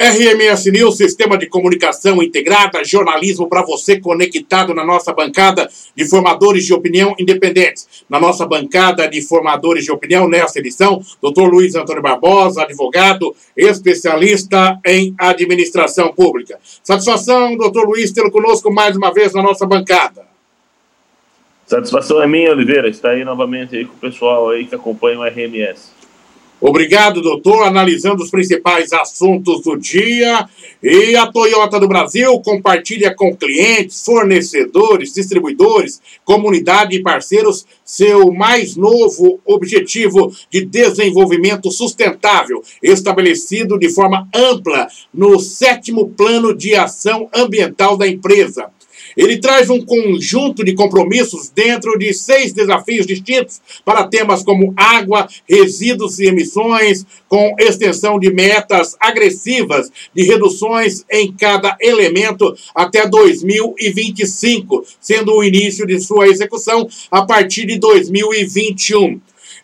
RMS News, Sistema de Comunicação Integrada, jornalismo para você conectado na nossa bancada de formadores de opinião independentes. Na nossa bancada de formadores de opinião, nessa edição, Dr. Luiz Antônio Barbosa, advogado, especialista em administração pública. Satisfação, doutor Luiz, tê-lo conosco mais uma vez na nossa bancada. Satisfação é minha, Oliveira, está aí novamente aí com o pessoal aí que acompanha o RMS. Obrigado, doutor. Analisando os principais assuntos do dia. E a Toyota do Brasil compartilha com clientes, fornecedores, distribuidores, comunidade e parceiros seu mais novo objetivo de desenvolvimento sustentável, estabelecido de forma ampla no sétimo plano de ação ambiental da empresa. Ele traz um conjunto de compromissos dentro de seis desafios distintos para temas como água, resíduos e emissões, com extensão de metas agressivas de reduções em cada elemento até 2025, sendo o início de sua execução a partir de 2021.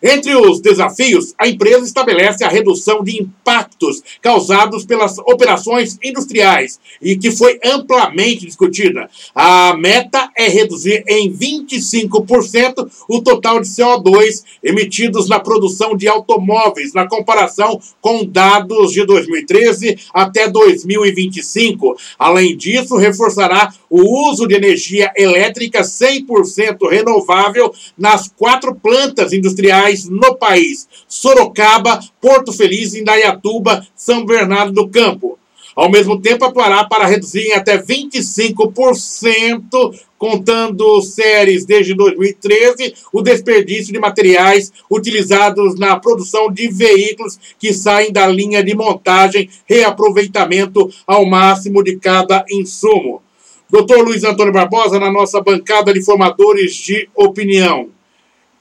Entre os desafios, a empresa estabelece a redução de impactos causados pelas operações industriais e que foi amplamente discutida. A meta é reduzir em 25% o total de CO2 emitidos na produção de automóveis, na comparação com dados de 2013 até 2025. Além disso, reforçará o uso de energia elétrica 100% renovável nas quatro plantas industriais no país: Sorocaba, Porto Feliz, Indaiatuba, São Bernardo do Campo. Ao mesmo tempo, atuará para reduzir em até 25%, contando séries desde 2013, o desperdício de materiais utilizados na produção de veículos que saem da linha de montagem, reaproveitamento ao máximo de cada insumo. Doutor Luiz Antônio Barbosa, na nossa bancada de formadores de opinião.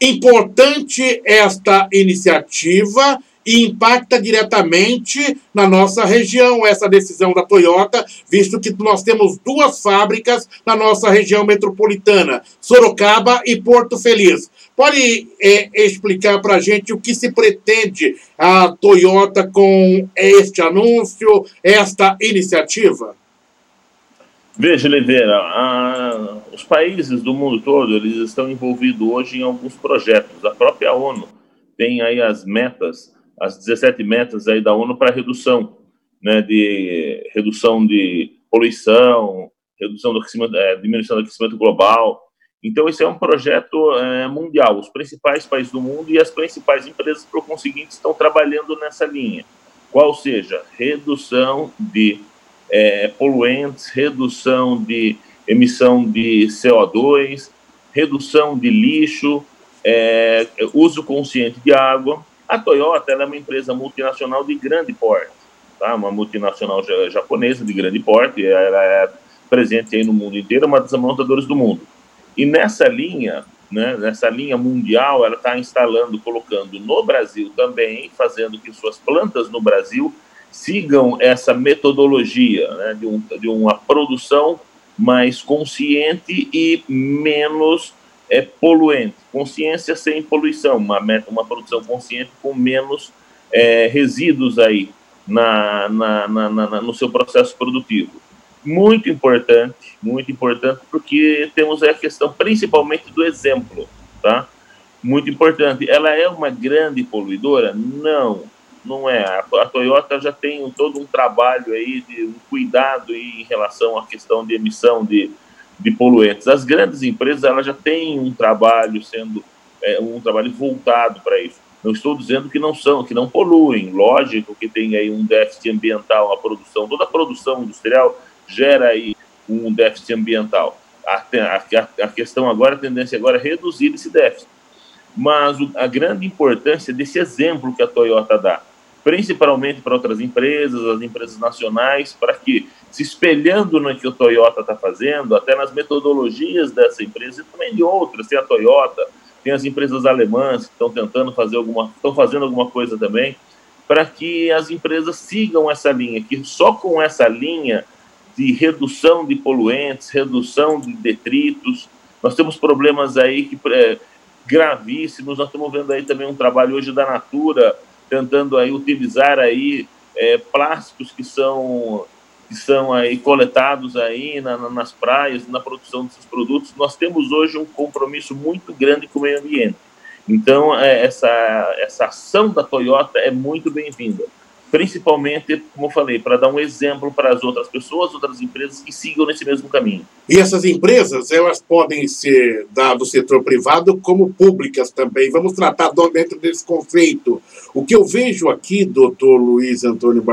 Importante esta iniciativa e impacta diretamente na nossa região essa decisão da Toyota, visto que nós temos duas fábricas na nossa região metropolitana, Sorocaba e Porto Feliz. Pode é, explicar para a gente o que se pretende a Toyota com este anúncio, esta iniciativa? Veja, Oliveira, a, os países do mundo todo eles estão envolvidos hoje em alguns projetos. A própria ONU tem aí as metas, as 17 metas aí da ONU para redução, né, de redução de poluição, redução do aquecimento, é, diminuição do aquecimento global. Então, esse é um projeto é, mundial. Os principais países do mundo e as principais empresas, por conseguinte, estão trabalhando nessa linha. Qual seja, redução de é, poluentes, redução de emissão de CO2, redução de lixo, é, uso consciente de água. A Toyota é uma empresa multinacional de grande porte, tá? uma multinacional japonesa de grande porte, ela é presente aí no mundo inteiro, uma das montadoras do mundo. E nessa linha, né, nessa linha mundial, ela está instalando, colocando no Brasil também, fazendo que suas plantas no Brasil sigam essa metodologia né, de, um, de uma produção mais consciente e menos é, poluente. Consciência sem poluição, uma, uma produção consciente com menos é, resíduos aí na, na, na, na, no seu processo produtivo. Muito importante, muito importante, porque temos a questão principalmente do exemplo, tá? Muito importante. Ela é uma grande poluidora? Não não é. A, Toyota já tem todo um trabalho aí de um cuidado em relação à questão de emissão de, de poluentes. As grandes empresas elas já têm um trabalho sendo é, um trabalho voltado para isso. Não estou dizendo que não são, que não poluem. Lógico que tem aí um déficit ambiental na produção. Toda a produção industrial gera aí um déficit ambiental. A, a, a questão agora, a tendência agora é reduzir esse déficit. Mas a grande importância desse exemplo que a Toyota dá principalmente para outras empresas, as empresas nacionais, para que, se espelhando no que o Toyota está fazendo, até nas metodologias dessa empresa e também de outras, tem a Toyota, tem as empresas alemãs que estão tentando fazer alguma, estão fazendo alguma coisa também, para que as empresas sigam essa linha, que só com essa linha de redução de poluentes, redução de detritos, nós temos problemas aí que é, gravíssimos, nós estamos vendo aí também um trabalho hoje da Natura, tentando aí utilizar aí é, plásticos que são que são aí coletados aí na, na, nas praias, na produção desses produtos, nós temos hoje um compromisso muito grande com o meio ambiente. Então, é, essa, essa ação da Toyota é muito bem-vinda principalmente, como eu falei, para dar um exemplo para as outras pessoas, outras empresas que sigam nesse mesmo caminho. E essas empresas, elas podem ser da, do setor privado como públicas também. Vamos tratar dentro desse conceito. O que eu vejo aqui, doutor Luiz Antônio